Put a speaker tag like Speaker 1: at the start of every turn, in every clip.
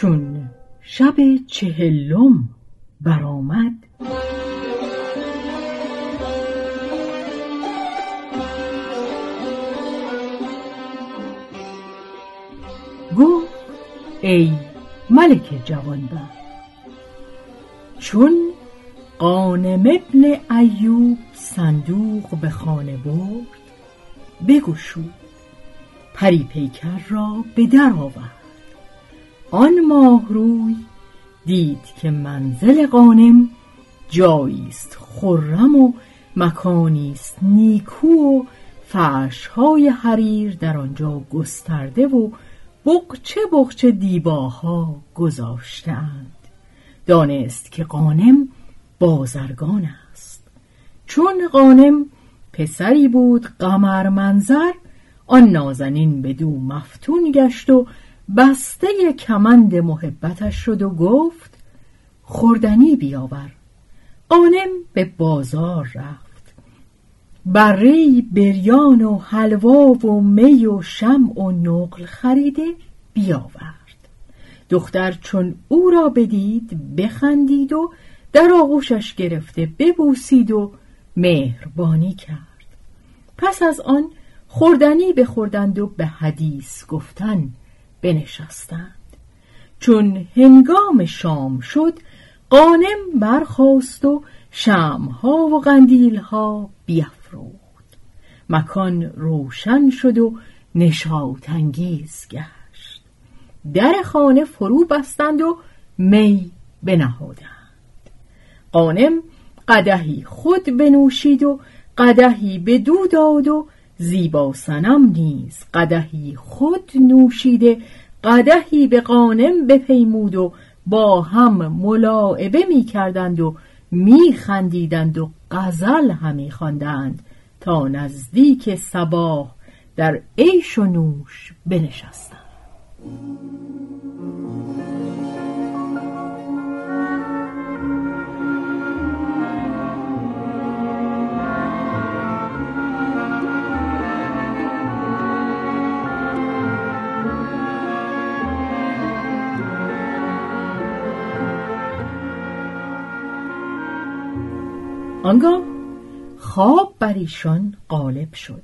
Speaker 1: چون شب چهلم برآمد. ای ملک جوانبخت چون قانم ابن ایوب صندوق به خانه برد بگشود پری پیکر را به در آورد آن ماهروی دید که منزل قانم جاییست خرم و مکانی است نیکو و فرشهای حریر در آنجا گسترده و بقچه بقچه دیباها گذاشتند دانست که قانم بازرگان است. چون قانم پسری بود قمر منظر آن نازنین به دو مفتون گشت و بسته کمند محبتش شد و گفت خوردنی بیاور. قانم به بازار رفت. بره بریان و حلوا و می و شم و نقل خریده بیاورد. دختر چون او را بدید بخندید و در آغوشش گرفته ببوسید و مهربانی کرد. پس از آن خوردنی بخوردند و به حدیث گفتن بنشستند. چون هنگام شام شد قانم برخاست و شمها و قندیلها بیافروخت مکان روشن شد و نشاطانگیز گشت. در خانه فرو بستند و می بنهادند. قانم قدهی خود بنوشید و قدهی به دو داد و زیبا سنم نیز. قدهی خود نوشیده قدهی به قانم بپیمود و با هم ملاعبه می کردند و می خندیدند و غزل همی خواندند. تا نزدیک سباه در عیش و نوش بنشستند. آنگاه خواب بر ایشان غالب شد.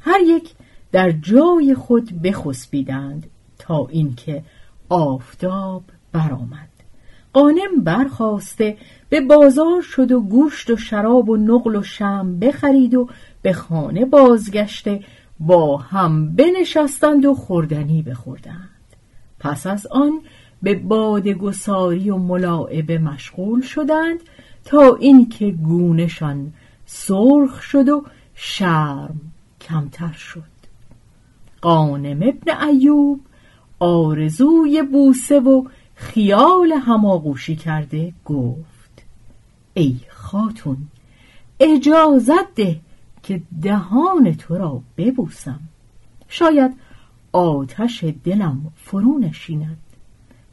Speaker 1: هر یک در جای خود بخسبیدند تا اینکه آفتاب برآمد. قانم برخواسته به بازار شد و گوشت و شراب و نقل و شم بخرید و به خانه بازگشته با هم بنشستند و خوردنی بخوردند. پس از آن به بادگساری و ملاعبه مشغول شدند تا اینکه گونشان سرخ شد و شرم کمتر شد. قانم ابن ایوب آرزوی بوسه و خیال هماغوشی کرده گفت ای خاتون اجازت ده که دهان تو را ببوسم. شاید آتش دلم فرو نشیند.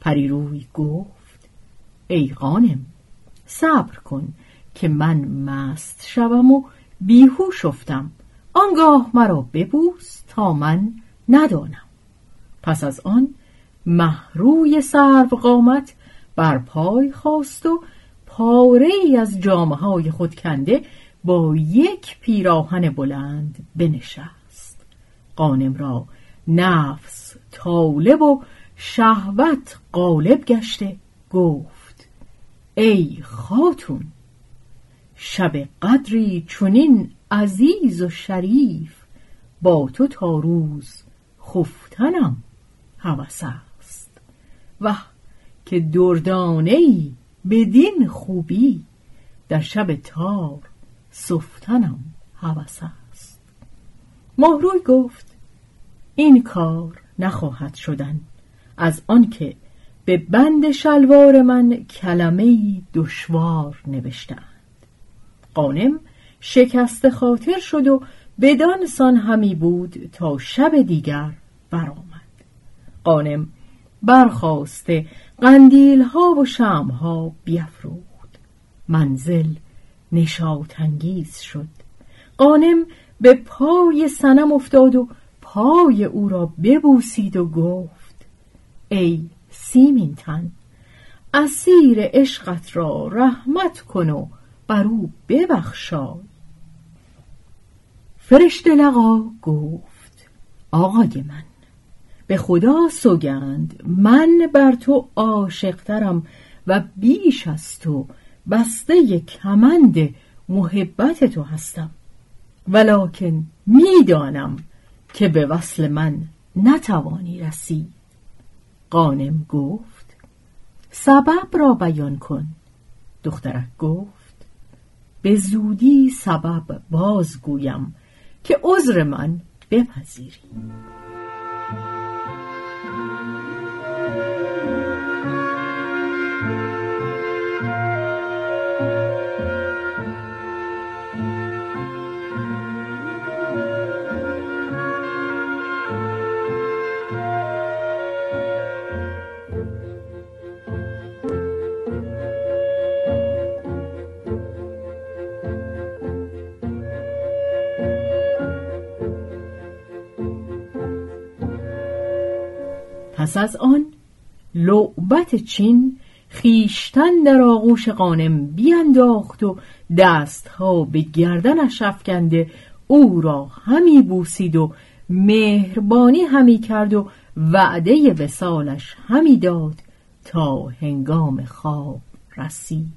Speaker 1: پریروی گفت ای قانم صبر کن که من مست شوم و بیهوش افتم. آنگاه مرا ببوس تا من ندانم. پس از آن محروی سرو قامت بر پای خواست و پاره ای از جامعه های خود کنده با یک پیراهن بلند بنشست. قانم را نفس طالب و شهوت غالب گشته گفت ای خاتون شب قدری چونین عزیز و شریف با تو تا روز خفتنم هوس است. و که دردانه ای بدین خوبی در شب تار سفتنم هوس است. ماهروی گفت این کار نخواهد شدن از آنکه به بند شلوار من کلمه دشوار نوشتند. قانم شکست خاطر شد و بدان سان همی بود تا شب دیگر برآمد. قانم برخواسته قندیل ها و شم ها بیافروخت منزل نشاطانگیز شد. قانم به پای سنم افتاد و پای او را ببوسید و گفت ای سیمین تن اسیر عشقت را رحمت کن و بر او ببخشای فرشته لقا گفت آقای من به خدا سوگند من بر تو عاشقترم و بیش از تو بسته کمند محبت تو هستم. ولکن می‌دانم که به وصل من نتوانی رسید. قانم گفت سبب را بیان کن. دخترک گفت به زودی سبب بازگویم که عذر من بپذیری. پس از آن لعبت چین خیشتن در آغوش قانم بیانداخت و دستها به گردنش افکنده او را همی بوسید و مهربانی همی کرد و وعده وسالش همی داد تا هنگام خواب رسید.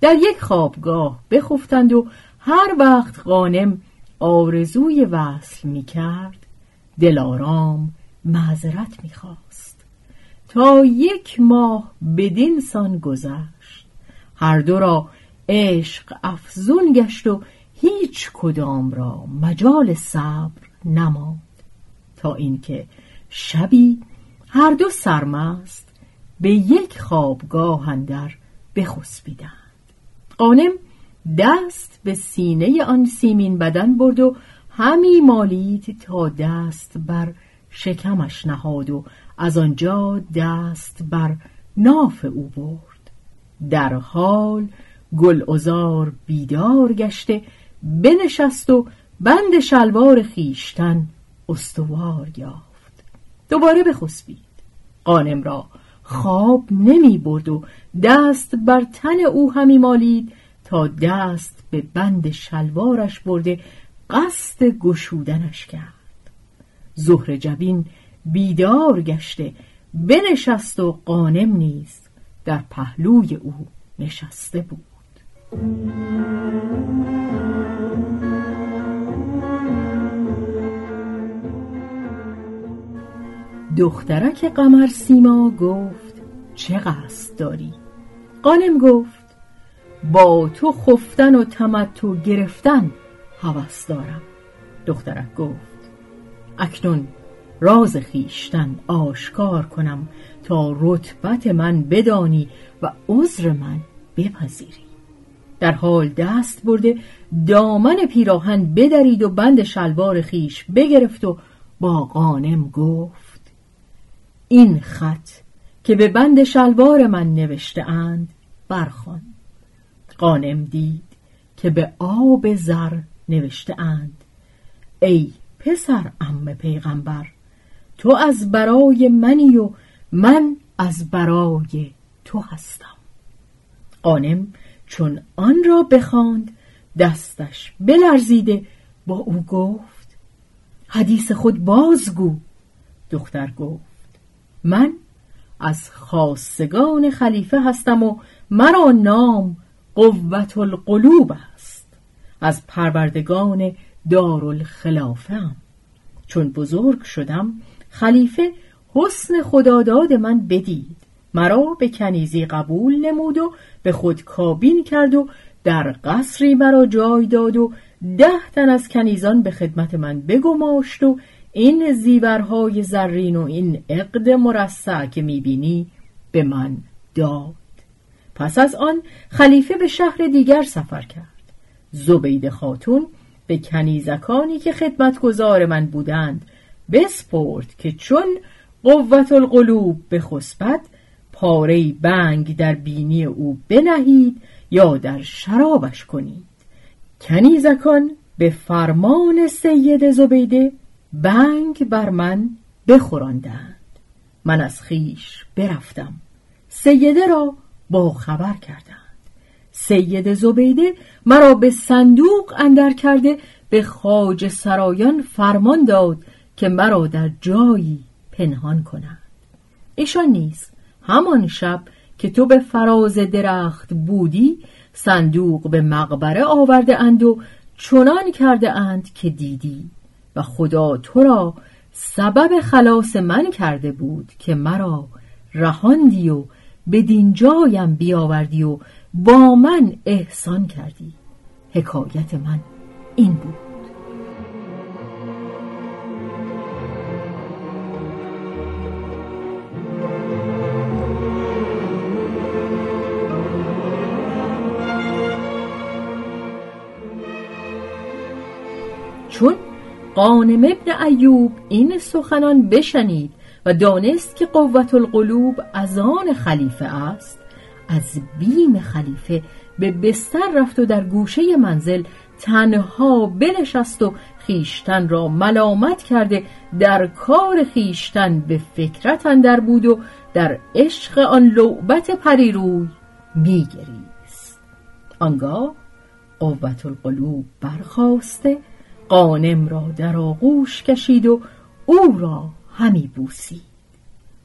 Speaker 1: در یک خوابگاه بخفتند و هر وقت قانم آرزوی وصل می کرد دلارام معذرت می‌خواست. تا یک ماه بدین سان گذشت. هر دو را عشق افزون گشت و هیچ کدام را مجال صبر نماند. تا اینکه شبی هر دو سرمست به یک خوابگاه اندر بخسبیدند. قانم دست به سینه آن سیمین بدن برد و همی مالید تا دست بر شکمش نهاد و از آنجا دست بر ناف او برد. در حال گل ازار بیدار گشته بنشست و بند شلوار خیشتن استوار یافت. دوباره بخسبید. قانم را خواب نمی برد و دست بر تن او همی مالید تا دست به بند شلوارش برده قصد گشودنش کرد. زهر جبین بیدار گشته بنشست و قانم نیز در پهلوی او نشسته بود. دخترک قمر سیما گفت چه قصد داری؟ قانم گفت با تو خفتن و تمتع گرفتن هوس دارم. دخترک گفت اکنون راز خیشتن آشکار کنم تا رتبت من بدانی و عذر من بپذیری. در حال دست برده دامن پیراهن بدرید و بند شلوار خیش بگرفت و با قانم گفت این خط که به بند شلوار من نوشته اند برخوان. قانم دید که به آب زر نوشته اند ای پسر ام پیغمبر. تو از برای منی و من از برای تو هستم. قانم چون آن را بخواند دستش بلرزیده با او گفت حدیث خود بازگو. دختر گفت من از خاصگان خلیفه هستم و مرا نام قوت القلوب است. از پروردگان دارالخلافه ام. چون بزرگ شدم خلیفه حسن خداداد من بدید. مرا به کنیزی قبول نمود و به خود کابین کرد و در قصری مرا جای داد و ده تن از کنیزان به خدمت من بگماشت و این زیورهای زرین و این عقد مرصع که می‌بینی به من داد. پس از آن خلیفه به شهر دیگر سفر کرد. زبید خاتون به کنیزکانی که خدمتگزار من بودند بسپرد که چون قوت القلوب به خسبت پاره بنگ در بینی او بنهید یا در شرابش کنید. کنیزکان به فرمان سید زبیده بنگ بر من بخوراندند. من از خیش برفتم. سیده را با خبر کردند سید زبیده مرا به صندوق اندر کرده به خاج سرایان فرمان داد که مرا در جایی پنهان کنند. ایشان نیز همان شب که تو به فراز درخت بودی صندوق به مقبره آورده اند و چنان کرده اند که دیدی. و خدا تو را سبب خلاص من کرده بود که مرا رهاندی و به جایم بیاوردی و با من احسان کردی. حکایت من این بود. چون قانم ابن ایوب این سخنان بشنید و دانست که قوت القلوب از آن خلیفه است از بیم خلیفه به بستر رفت و در گوشه منزل تنها بنشست و خیشتن را ملامت کرده در کار خیشتن به فکرت اندر بود و در عشق آن لعبت پریروی میگریست آنگاه قوت القلوب برخواسته قانم را در آغوش کشید و او را همی بوسید.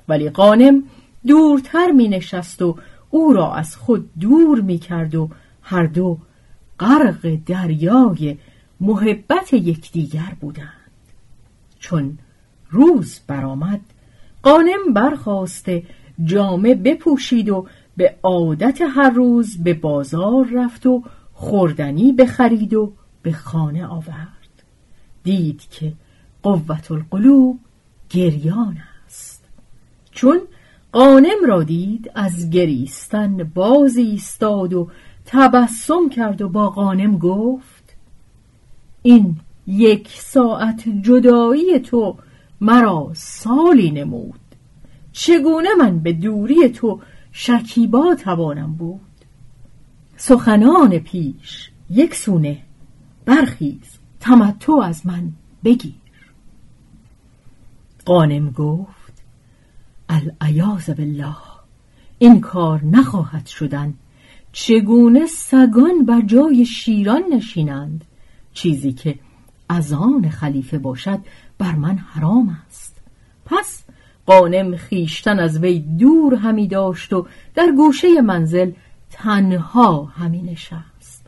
Speaker 1: ولی قانم دورتر می نشست و او را از خود دور می کرد و هر دو غرق دریای محبت یکدیگر بودند. چون روز برآمد قانم برخواسته جامه بپوشید و به عادت هر روز به بازار رفت و خوردنی بخرید و به خانه آورد. دید که قوت القلوب گریان است. چون قانم را دید از گریستن باز ایستاد و تبسم کرد و با قانم گفت این یک ساعت جدایی تو مرا سالی نمود. چگونه من به دوری تو شکیبا توانم بود؟ سخنان پیش یک سونه برخیز تمتع از من بگیر. قانم گفت العیاذ بالله. این کار نخواهد شدن. چگونه سگان بر جای شیران نشینند؟ چیزی که از آن خلیفه باشد بر من حرام است. پس قانم خیشتن از وی دور همی داشت و در گوشه منزل تنها همی نشست.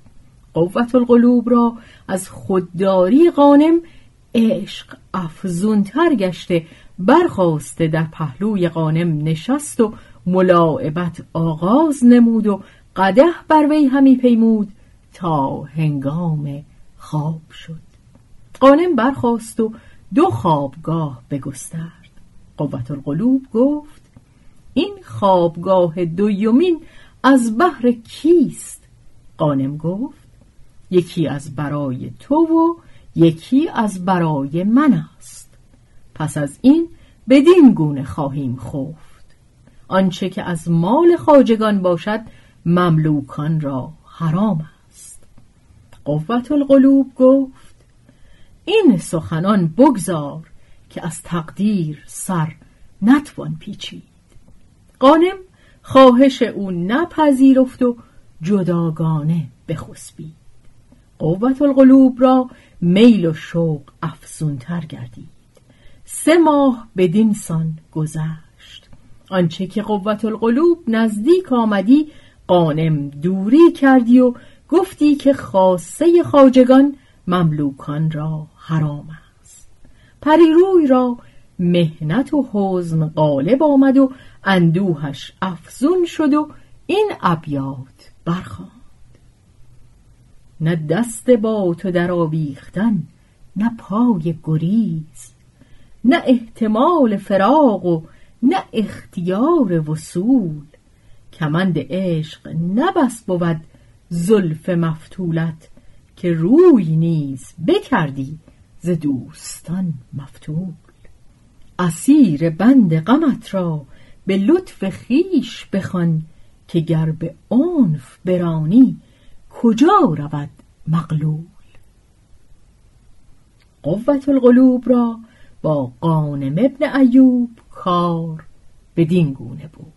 Speaker 1: قوت القلوب را از خودداری قانم عشق افزونتر گشته برخواسته در پهلوی قانم نشست و ملاعبت آغاز نمود و قده بر وی همی پیمود تا هنگام خواب شد. قانم برخواست و دو خوابگاه بگسترد. قوت القلوب گفت این خوابگاه دویمین از بحر کیست؟ قانم گفت یکی از برای تو و یکی از برای من است. پس از این بدین گونه خواهیم خفت. آنچه که از مال خاجگان باشد مملوکان را حرام است. قوت القلوب گفت این سخنان بگذار که از تقدیر سر نتوان پیچید. قانم خواهش او نپذیرفت و جداگانه بخسبید. قوت القلوب را میل و شوق افزونتر گردید. سه ماه بدین سان گذشت. آنچه که قوت القلوب نزدیک آمدی قانم دوری کردی و گفتی که خاصه خاجگان مملوکان را حرام است. پریروی را مهنت و حزن غالب آمد و اندوهش افزون شد و این ابیات برخواند. نه دست با تو در آویختن نه پای گریز. نه احتمال فراق و نه اختیار وصول. کمند عشق نبس بود زلف مفتولت که روی نیز بکردی ز دوستان مفتول. اسیر بند غمت را به لطف خیش بخوان که گر به عنف برانی کجا رود مغلول. قوت القلوب را با قانم ابن ایوب کار بدین گونه بود.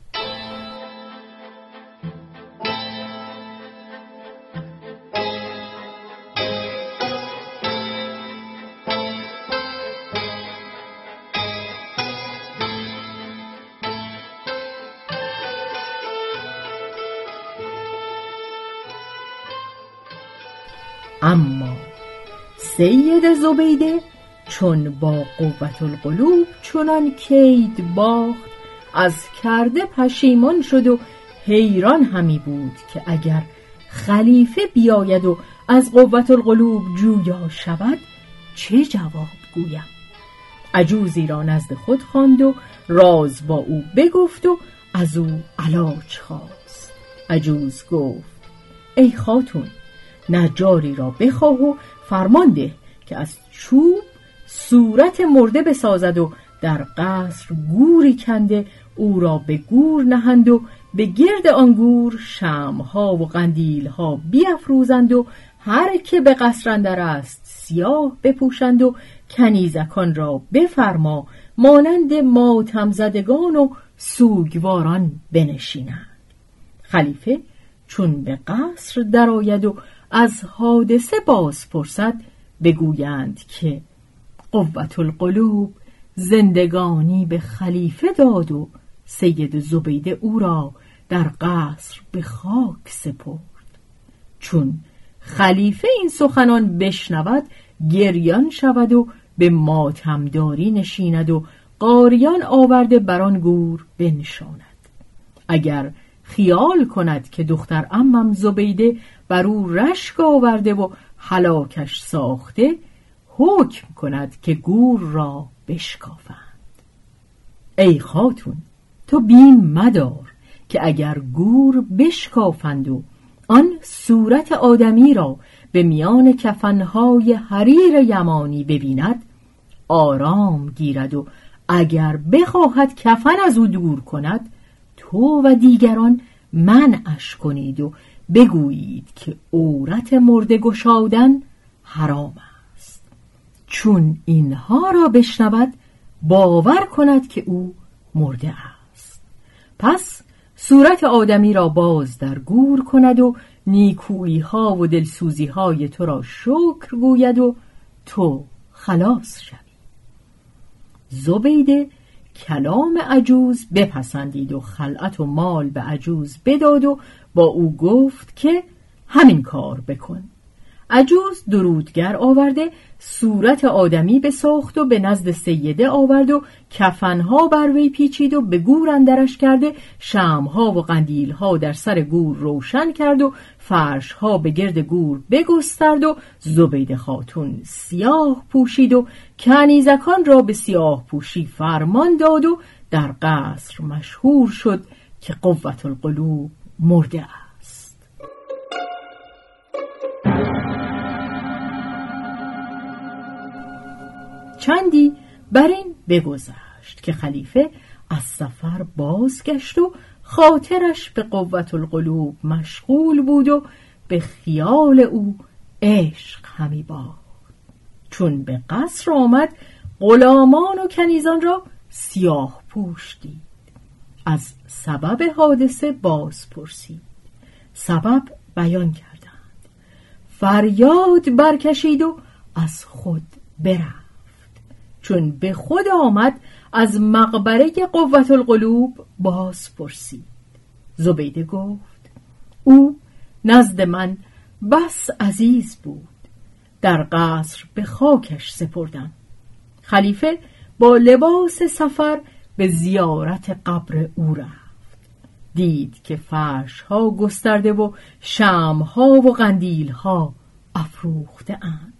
Speaker 1: اما سید زبیده چون با قوت القلوب چنان کید باخت از کرده پشیمان شد و حیران همی بود که اگر خلیفه بیاید و از قوت القلوب جویا شود چه جواب گویم؟ عجوزی را نزد خود خواند و راز با او بگفت و از او علاج خواست. عجوز گفت ای خاتون نجاری را بخواه و فرمان ده که از چوب صورت مرده بسازد و در قصر گوری کنده او را به گور نهند و به گرد آن گور شمها و قندیلها بیافروزند و هر که به قصر اندر است سیاه بپوشند و کنیزکان را بفرما مانند ماتم زدگان و سوگواران بنشینند. خلیفه چون به قصر درآید و از حادثه باز پرسد بگویند که قوت القلوب زندگانی به خلیفه داد و سید زبیده او را در قصر به خاک سپرد. چون خلیفه این سخنان بشنود گریان شود و به ماتمداری نشیند و قاریان آورده بران گور بنشاند. اگر خیال کند که دختر امم زبیده بر او رشک آورده و حلاکش ساخته حکم کند که گور را بشکافند. ای خاتون تو بیم مدار که اگر گور بشکافند و آن صورت آدمی را به میان کفنهای حریر یمانی ببیند آرام گیرد و اگر بخواهد کفن از او دور کند تو و دیگران منعش کنید و بگویید که عورت مرده گشادن حرام چون اینها را بشنود باور کند که او مرده است. پس صورت آدمی را باز در گور کند و نیکویی ها و دلسوزی های تو را شکر گوید و تو خلاص شوی. زبیده کلام عجوز بپسندید و خلعت و مال به عجوز بداد و با او گفت که همین کار بکن. عجوز درودگر آورده صورت آدمی بساخت و به نزد سیده آورد و کفنها بر وی پیچید و به گور اندرش کرده شمها و قندیلها در سر گور روشن کرد و فرشها به گرد گور بگسترد و زبید خاتون سیاه پوشید و کنیزکان را به سیاه پوشی فرمان داد و در قصر مشهور شد که قوت القلوب مرده چندی بر این بگذشت که خلیفه از سفر بازگشت و خاطرش به قوت القلوب مشغول بود و به خیال او عشق همی باخت چون به قصر آمد غلامان و کنیزان را سیاه پوش دید. از سبب حادثه باز پرسید. سبب بیان کردند. فریاد برکشید و از خود برفت. چون به خود آمد از مقبره قوت القلوب باز پرسید. زبیده گفت او نزد من بس عزیز بود در قصر به خاکش سپردم. خلیفه با لباس سفر به زیارت قبر او رفت. دید که فرش ها گسترده و شم ها و قندیل ها افروخته اند.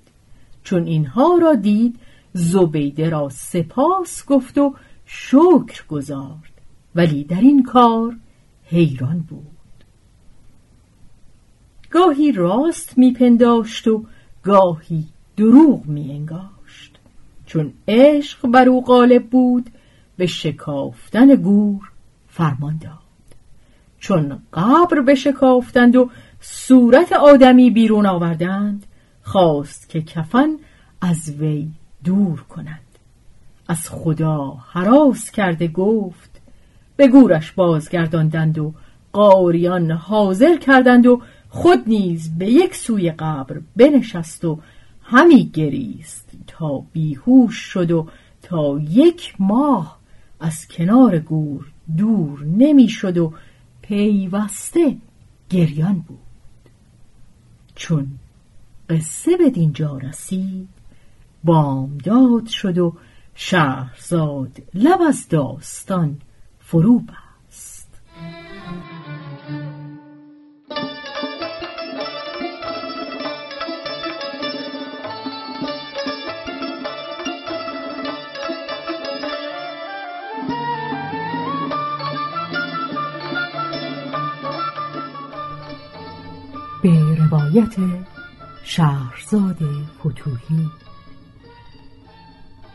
Speaker 1: چون اینها را دید زبیده را سپاس گفت و شکر گذارد ولی در این کار حیران بود. گاهی راست میپنداشت و گاهی دروغ میانگاشت چون عشق بر او غالب بود به شکافتن گور فرمان داد. چون قبر بشکافتند و صورت آدمی بیرون آوردند خواست که کفن از وی دور کند. از خدا حراس کرده گفت به گورش بازگرداندند و قاریان حاضر کردند و خود نیز به یک سوی قبر بنشست و همی گریست تا بیهوش شد و تا یک ماه از کنار گور دور نمی‌شد و پیوسته گریان بود. چون قصه به دینجا رسید بامداد شد و شهرزاد لب از داستان فرو بست. به روایت شهرزاد فتوهی